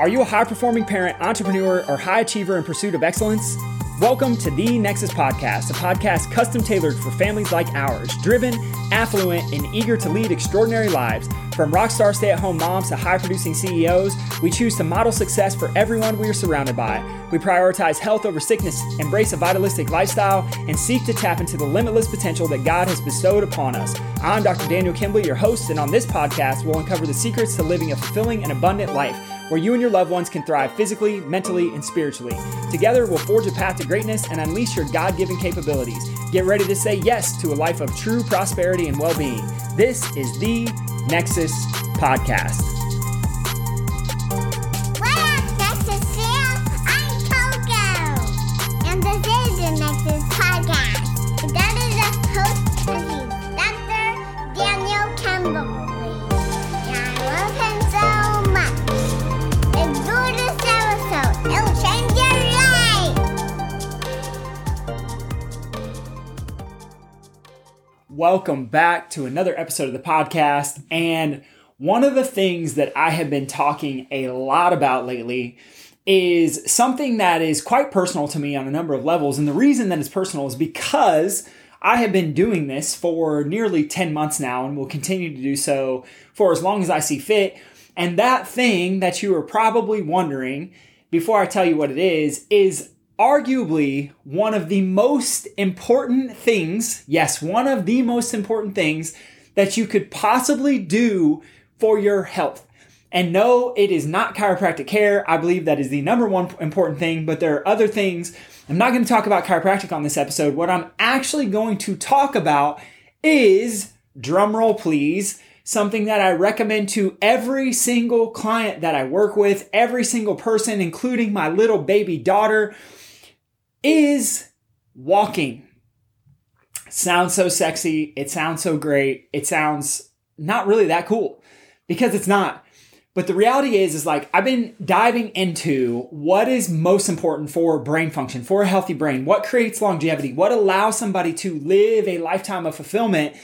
Are you a high performing parent, entrepreneur, or high achiever in pursuit of excellence? Welcome to the Nexus Podcast, a podcast custom tailored for families like ours, driven, affluent, and eager to lead extraordinary lives. From rockstar stay at home moms to high producing CEOs, we choose to model success for everyone we are surrounded by. We prioritize health over sickness, embrace a vitalistic lifestyle, and seek to tap into the limitless potential that God has bestowed upon us. I'm Dr. Daniel Kimbley, your host, and on this podcast, we'll uncover the secrets to living a fulfilling and abundant life where you and your loved ones can thrive physically, mentally, and spiritually. Together, we'll forge a path to greatness and unleash your God given capabilities. Get ready to say yes to a life of true prosperity and well being. This is the Nexus Podcast. Welcome back to another episode of the podcast. And one of the things that I have been talking a lot about lately is something that is quite personal to me on a number of levels. And the reason that it's personal is because I have been doing this for nearly 10 months now and will continue to do so for as long as I see fit. And that thing that you are probably wondering before I tell you what it is, is arguably one of the most important things, yes, one of the most important things that you could possibly do for your health. And no, it is not chiropractic care. I believe that is the number one important thing, but there are other things. I'm not going to talk about chiropractic on this episode. What I'm actually going to talk about is, drumroll please, something that I recommend to every single client that I work with, every single person, including my little baby daughter, is walking. Sounds so sexy. It sounds so great. It sounds not really that cool because it's not. But the reality is, is like I've been diving into what is most important for brain function, for a healthy brain, what creates longevity, what allows somebody to live a lifetime of fulfillment.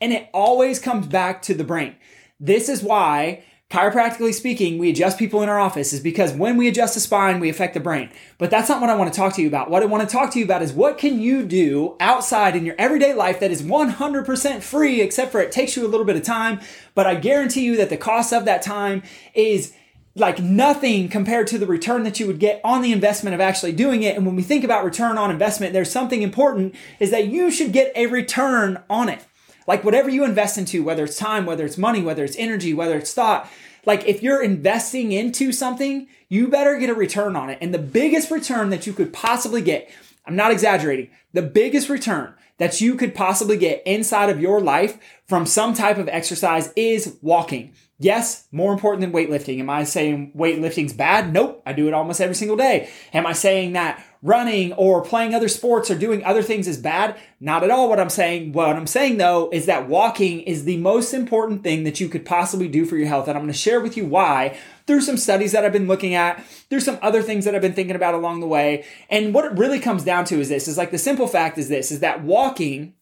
And it always comes back to the brain. This is why, chiropractically speaking, we adjust people in our office is because when we adjust the spine, we affect the brain. But that's not what I want to talk to you about. What I want to talk to you about is what can you do outside in your everyday life that is 100% free, except for it takes you a little bit of time. But I guarantee you that the cost of that time is like nothing compared to the return that you would get on the investment of actually doing it. And when we think about return on investment, there's something important is that you should get a return on it. Like whatever you invest into, whether it's time, whether it's money, whether it's energy, whether it's thought, like if you're investing into something, you better get a return on it. And the biggest return that you could possibly get, I'm not exaggerating, the biggest return that you could possibly get inside of your life from some type of exercise is walking. Yes, more important than weightlifting. Am I saying weightlifting's bad? Nope. I do it almost every single day. Am I saying that running or playing other sports or doing other things is bad? Not at all what I'm saying. What I'm saying though is that walking is the most important thing that you could possibly do for your health. And I'm going to share with you why through some studies that I've been looking at, through some other things that I've been thinking about along the way. And what it really comes down to is this is like the simple fact is this is that walking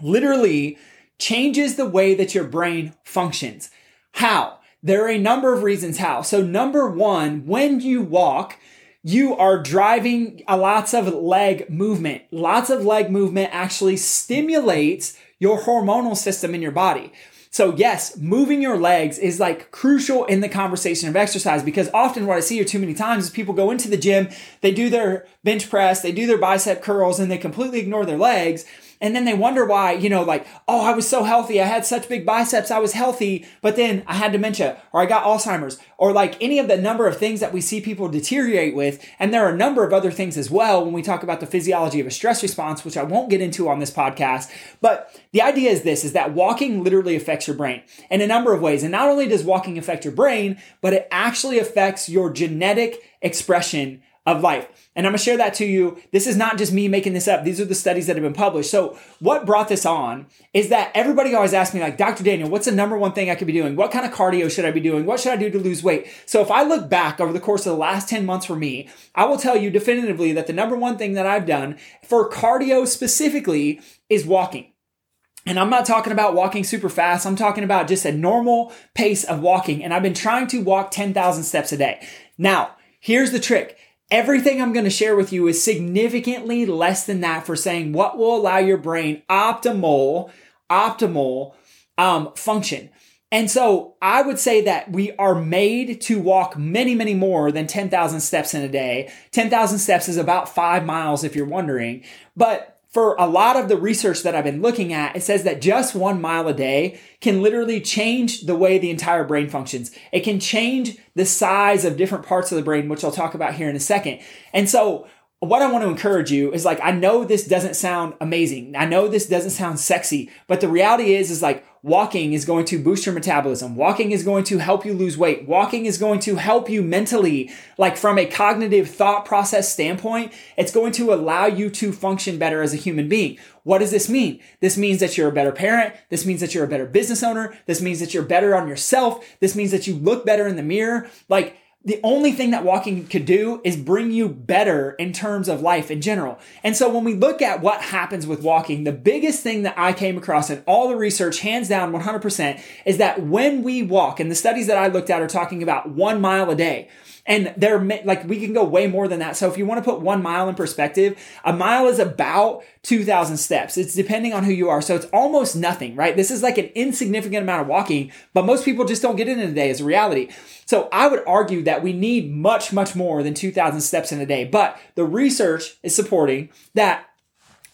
literally changes the way that your brain functions. How? There are a number of reasons how. So number one, when you walk, you are driving a lots of leg movement. Lots of leg movement actually stimulates your hormonal system in your body. So yes, moving your legs is like crucial in the conversation of exercise because often what I see here too many times is people go into the gym, they do their bench press, they do their bicep curls and they completely ignore their legs. And then they wonder why, you know, like, oh, I was so healthy. I had such big biceps. I was healthy, but then I had dementia or I got Alzheimer's or like any of the number of things that we see people deteriorate with. And there are a number of other things as well when we talk about the physiology of a stress response, which I won't get into on this podcast. But the idea is this, is that walking literally affects your brain in a number of ways. And not only does walking affect your brain, but it actually affects your genetic expression of life. And I'm gonna share that to you. This is not just me making this up. These are the studies that have been published. So what brought this on is that everybody always asks me like, Dr. Daniel, what's the number one thing I could be doing? What kind of cardio should I be doing? What should I do to lose weight? So if I look back over the course of the last 10 months for me, I will tell you definitively that the number one thing that I've done for cardio specifically is walking. And I'm not talking about walking super fast. I'm talking about just a normal pace of walking. And I've been trying to walk 10,000 steps a day. Now, here's the trick. Everything I'm going to share with you is significantly less than that for saying what will allow your brain optimal, optimal um, function. And so I would say that we are made to walk many, many more than 10,000 steps in a day. 10,000 steps is about five miles if you're wondering. But for a lot of the research that I've been looking at, it says that just one mile a day can literally change the way the entire brain functions. It can change the size of different parts of the brain, which I'll talk about here in a second. And so what I want to encourage you is like, I know this doesn't sound amazing. I know this doesn't sound sexy, but the reality is, is like walking is going to boost your metabolism. Walking is going to help you lose weight. Walking is going to help you mentally, like from a cognitive thought process standpoint, it's going to allow you to function better as a human being. What does this mean? This means that you're a better parent. This means that you're a better business owner. This means that you're better on yourself. This means that you look better in the mirror. Like, the only thing that walking could do is bring you better in terms of life in general. And so when we look at what happens with walking, the biggest thing that I came across in all the research, hands down 100%, is that when we walk, and the studies that I looked at are talking about one mile a day. And they're like, we can go way more than that. So if you want to put one mile in perspective, a mile is about 2000 steps. It's depending on who you are. So it's almost nothing, right? This is like an insignificant amount of walking, but most people just don't get in a day as a reality. So I would argue that we need much, much more than 2000 steps in a day. But the research is supporting that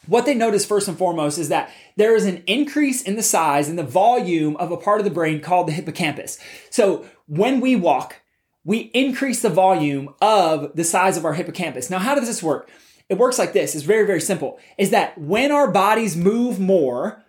what they notice first and foremost is that there is an increase in the size and the volume of a part of the brain called the hippocampus. So when we walk, we increase the volume of the size of our hippocampus. Now, how does this work? It works like this. It's very, very simple. Is that when our bodies move more,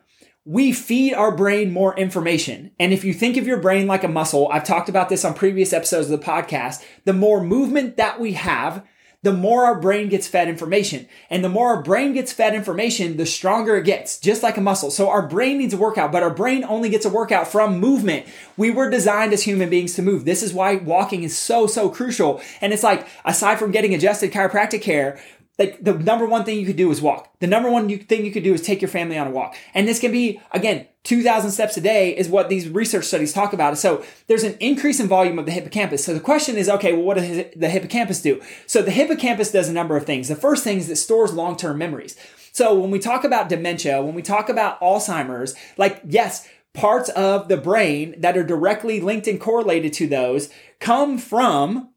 we feed our brain more information. And if you think of your brain like a muscle, I've talked about this on previous episodes of the podcast, the more movement that we have, the more our brain gets fed information. And the more our brain gets fed information, the stronger it gets, just like a muscle. So our brain needs a workout, but our brain only gets a workout from movement. We were designed as human beings to move. This is why walking is so, so crucial. And it's like, aside from getting adjusted chiropractic care, like the number one thing you could do is walk. The number one thing you could do is take your family on a walk. And this can be, again, 2,000 steps a day is what these research studies talk about. So there's an increase in volume of the hippocampus. So the question is, okay, well, what does the hippocampus do? So the hippocampus does a number of things. The first thing is it stores long-term memories. So when we talk about dementia, when we talk about Alzheimer's, like, yes, parts of the brain that are directly linked and correlated to those come from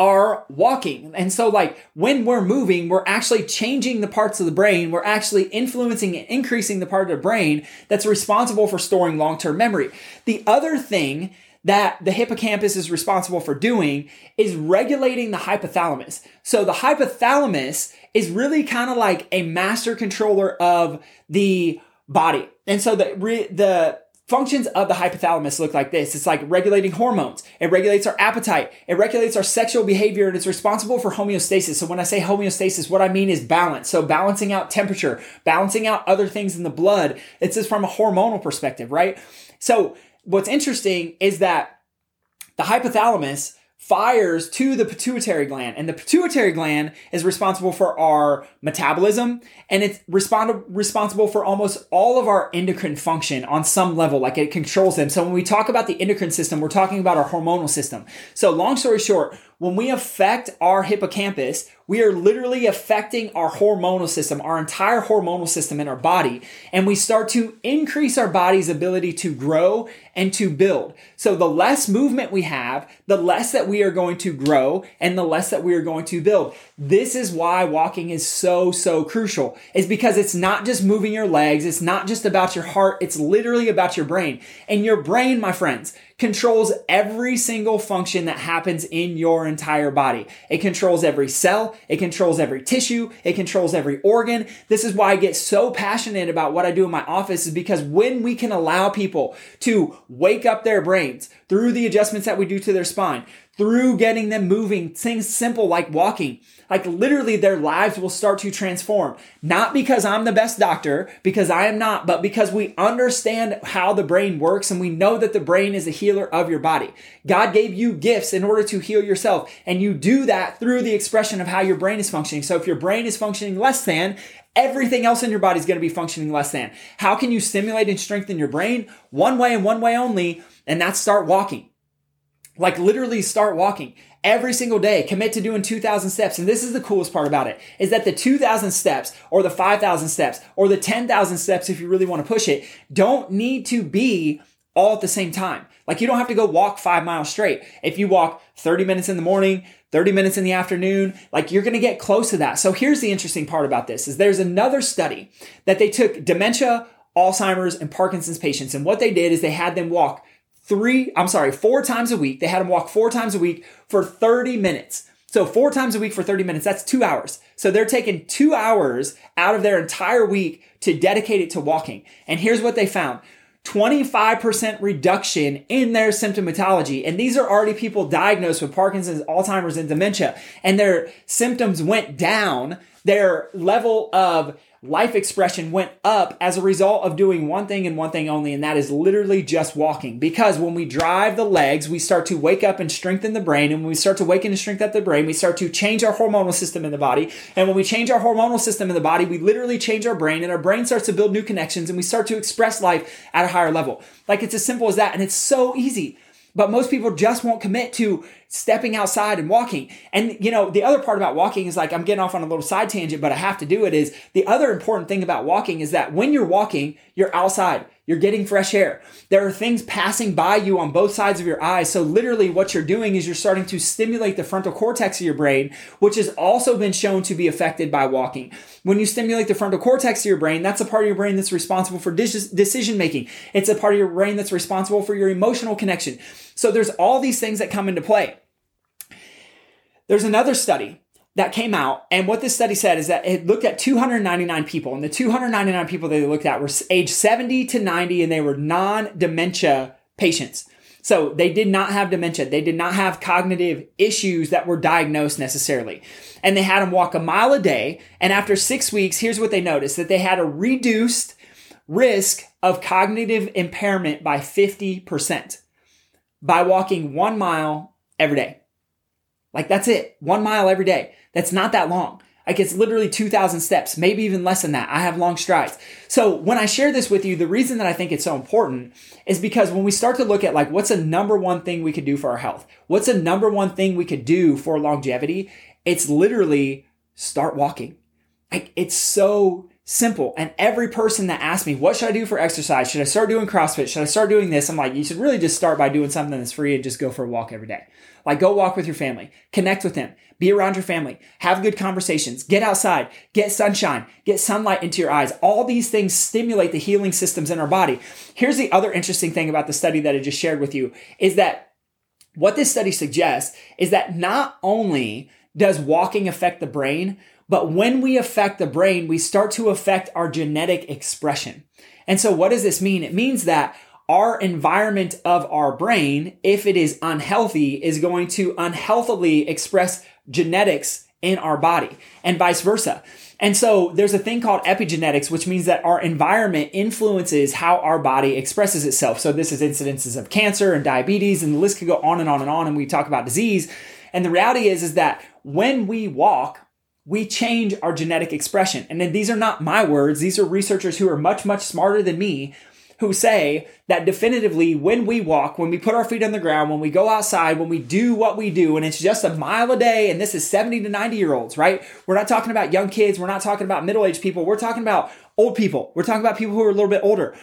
are walking. And so like when we're moving, we're actually changing the parts of the brain. We're actually influencing and increasing the part of the brain that's responsible for storing long-term memory. The other thing that the hippocampus is responsible for doing is regulating the hypothalamus. So the hypothalamus is really kind of like a master controller of the body. And so the, the Functions of the hypothalamus look like this. It's like regulating hormones. It regulates our appetite. It regulates our sexual behavior and it's responsible for homeostasis. So when I say homeostasis, what I mean is balance. So balancing out temperature, balancing out other things in the blood. It's just from a hormonal perspective, right? So what's interesting is that the hypothalamus fires to the pituitary gland and the pituitary gland is responsible for our metabolism and it's respond- responsible for almost all of our endocrine function on some level like it controls them. So when we talk about the endocrine system we're talking about our hormonal system. So long story short when we affect our hippocampus we are literally affecting our hormonal system, our entire hormonal system in our body, and we start to increase our body's ability to grow and to build. So the less movement we have, the less that we are going to grow and the less that we are going to build. This is why walking is so, so crucial is because it's not just moving your legs. It's not just about your heart. It's literally about your brain and your brain, my friends controls every single function that happens in your entire body. It controls every cell. It controls every tissue. It controls every organ. This is why I get so passionate about what I do in my office is because when we can allow people to wake up their brains through the adjustments that we do to their spine, through getting them moving, things simple like walking, like literally their lives will start to transform. Not because I'm the best doctor, because I am not, but because we understand how the brain works and we know that the brain is a healer of your body. God gave you gifts in order to heal yourself. And you do that through the expression of how your brain is functioning. So if your brain is functioning less than, everything else in your body is going to be functioning less than. How can you stimulate and strengthen your brain? One way and one way only, and that's start walking. Like literally start walking every single day. Commit to doing 2000 steps. And this is the coolest part about it is that the 2000 steps or the 5000 steps or the 10,000 steps, if you really want to push it, don't need to be all at the same time. Like you don't have to go walk five miles straight. If you walk 30 minutes in the morning, 30 minutes in the afternoon, like you're going to get close to that. So here's the interesting part about this is there's another study that they took dementia, Alzheimer's and Parkinson's patients. And what they did is they had them walk three, I'm sorry, four times a week. They had them walk four times a week for 30 minutes. So four times a week for 30 minutes, that's two hours. So they're taking two hours out of their entire week to dedicate it to walking. And here's what they found. 25% reduction in their symptomatology. And these are already people diagnosed with Parkinson's, Alzheimer's, and dementia. And their symptoms went down. Their level of life expression went up as a result of doing one thing and one thing only, and that is literally just walking. Because when we drive the legs, we start to wake up and strengthen the brain. And when we start to waken and strengthen up the brain, we start to change our hormonal system in the body. And when we change our hormonal system in the body, we literally change our brain, and our brain starts to build new connections, and we start to express life at a higher level. Like it's as simple as that. And it's so easy. But most people just won't commit to stepping outside and walking. And, you know, the other part about walking is like, I'm getting off on a little side tangent, but I have to do it is the other important thing about walking is that when you're walking, you're outside. You're getting fresh air. There are things passing by you on both sides of your eyes. So literally what you're doing is you're starting to stimulate the frontal cortex of your brain, which has also been shown to be affected by walking. When you stimulate the frontal cortex of your brain, that's a part of your brain that's responsible for decision making. It's a part of your brain that's responsible for your emotional connection. So there's all these things that come into play. There's another study that came out. And what this study said is that it looked at 299 people, and the 299 people they looked at were age 70 to 90, and they were non dementia patients. So they did not have dementia. They did not have cognitive issues that were diagnosed necessarily. And they had them walk a mile a day. And after six weeks, here's what they noticed that they had a reduced risk of cognitive impairment by 50% by walking one mile every day. Like that's it. One mile every day. That's not that long. Like it's literally 2,000 steps, maybe even less than that. I have long strides. So when I share this with you, the reason that I think it's so important is because when we start to look at like what's a number one thing we could do for our health, what's a number one thing we could do for longevity, it's literally start walking. Like it's so simple. And every person that asks me, what should I do for exercise? Should I start doing CrossFit? Should I start doing this? I'm like, you should really just start by doing something that's free and just go for a walk every day. Like go walk with your family, connect with them, be around your family, have good conversations, get outside, get sunshine, get sunlight into your eyes. All these things stimulate the healing systems in our body. Here's the other interesting thing about the study that I just shared with you is that what this study suggests is that not only does walking affect the brain, but when we affect the brain, we start to affect our genetic expression. And so what does this mean? It means that our environment of our brain, if it is unhealthy, is going to unhealthily express genetics in our body and vice versa. And so there's a thing called epigenetics, which means that our environment influences how our body expresses itself. So this is incidences of cancer and diabetes and the list could go on and on and on. And we talk about disease. And the reality is, is that when we walk, we change our genetic expression. And then these are not my words. These are researchers who are much, much smarter than me who say that definitively when we walk, when we put our feet on the ground, when we go outside, when we do what we do, and it's just a mile a day, and this is 70 to 90 year olds, right? We're not talking about young kids. We're not talking about middle aged people. We're talking about old people. We're talking about people who are a little bit older.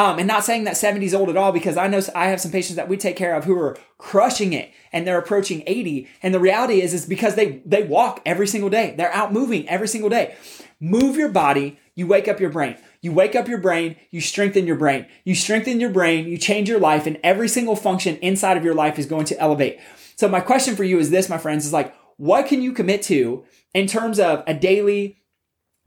Um, and not saying that 70 is old at all because I know I have some patients that we take care of who are crushing it and they're approaching 80. And the reality is, is because they, they walk every single day. They're out moving every single day. Move your body. You wake up your brain. You wake up your brain, you strengthen your brain. You strengthen your brain, you change your life, and every single function inside of your life is going to elevate. So, my question for you is this, my friends, is like, what can you commit to in terms of a daily,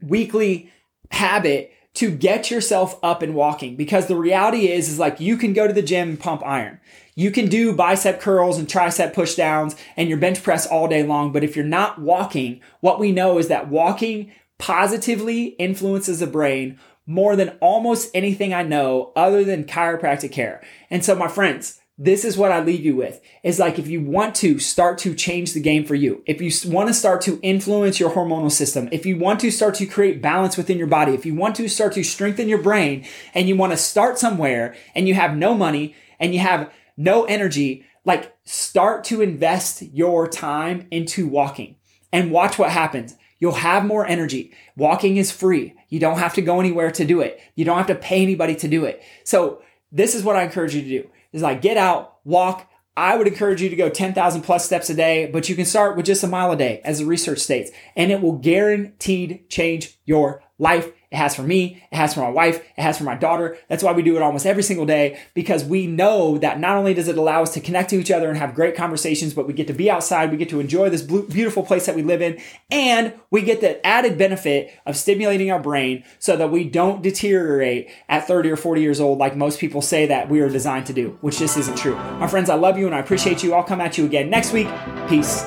weekly habit to get yourself up and walking? Because the reality is, is like you can go to the gym and pump iron. You can do bicep curls and tricep push downs and your bench press all day long. But if you're not walking, what we know is that walking positively influences the brain more than almost anything I know other than chiropractic care. And so, my friends, this is what I leave you with is like if you want to start to change the game for you, if you want to start to influence your hormonal system, if you want to start to create balance within your body, if you want to start to strengthen your brain and you want to start somewhere and you have no money and you have no energy, like start to invest your time into walking and watch what happens. You'll have more energy. Walking is free. You don't have to go anywhere to do it. You don't have to pay anybody to do it. So this is what I encourage you to do is like get out, walk. I would encourage you to go 10,000 plus steps a day, but you can start with just a mile a day as the research states, and it will guaranteed change your life it has for me. It has for my wife. It has for my daughter. That's why we do it almost every single day because we know that not only does it allow us to connect to each other and have great conversations, but we get to be outside. We get to enjoy this beautiful place that we live in. And we get the added benefit of stimulating our brain so that we don't deteriorate at 30 or 40 years old like most people say that we are designed to do, which just isn't true. My friends, I love you and I appreciate you. I'll come at you again next week. Peace.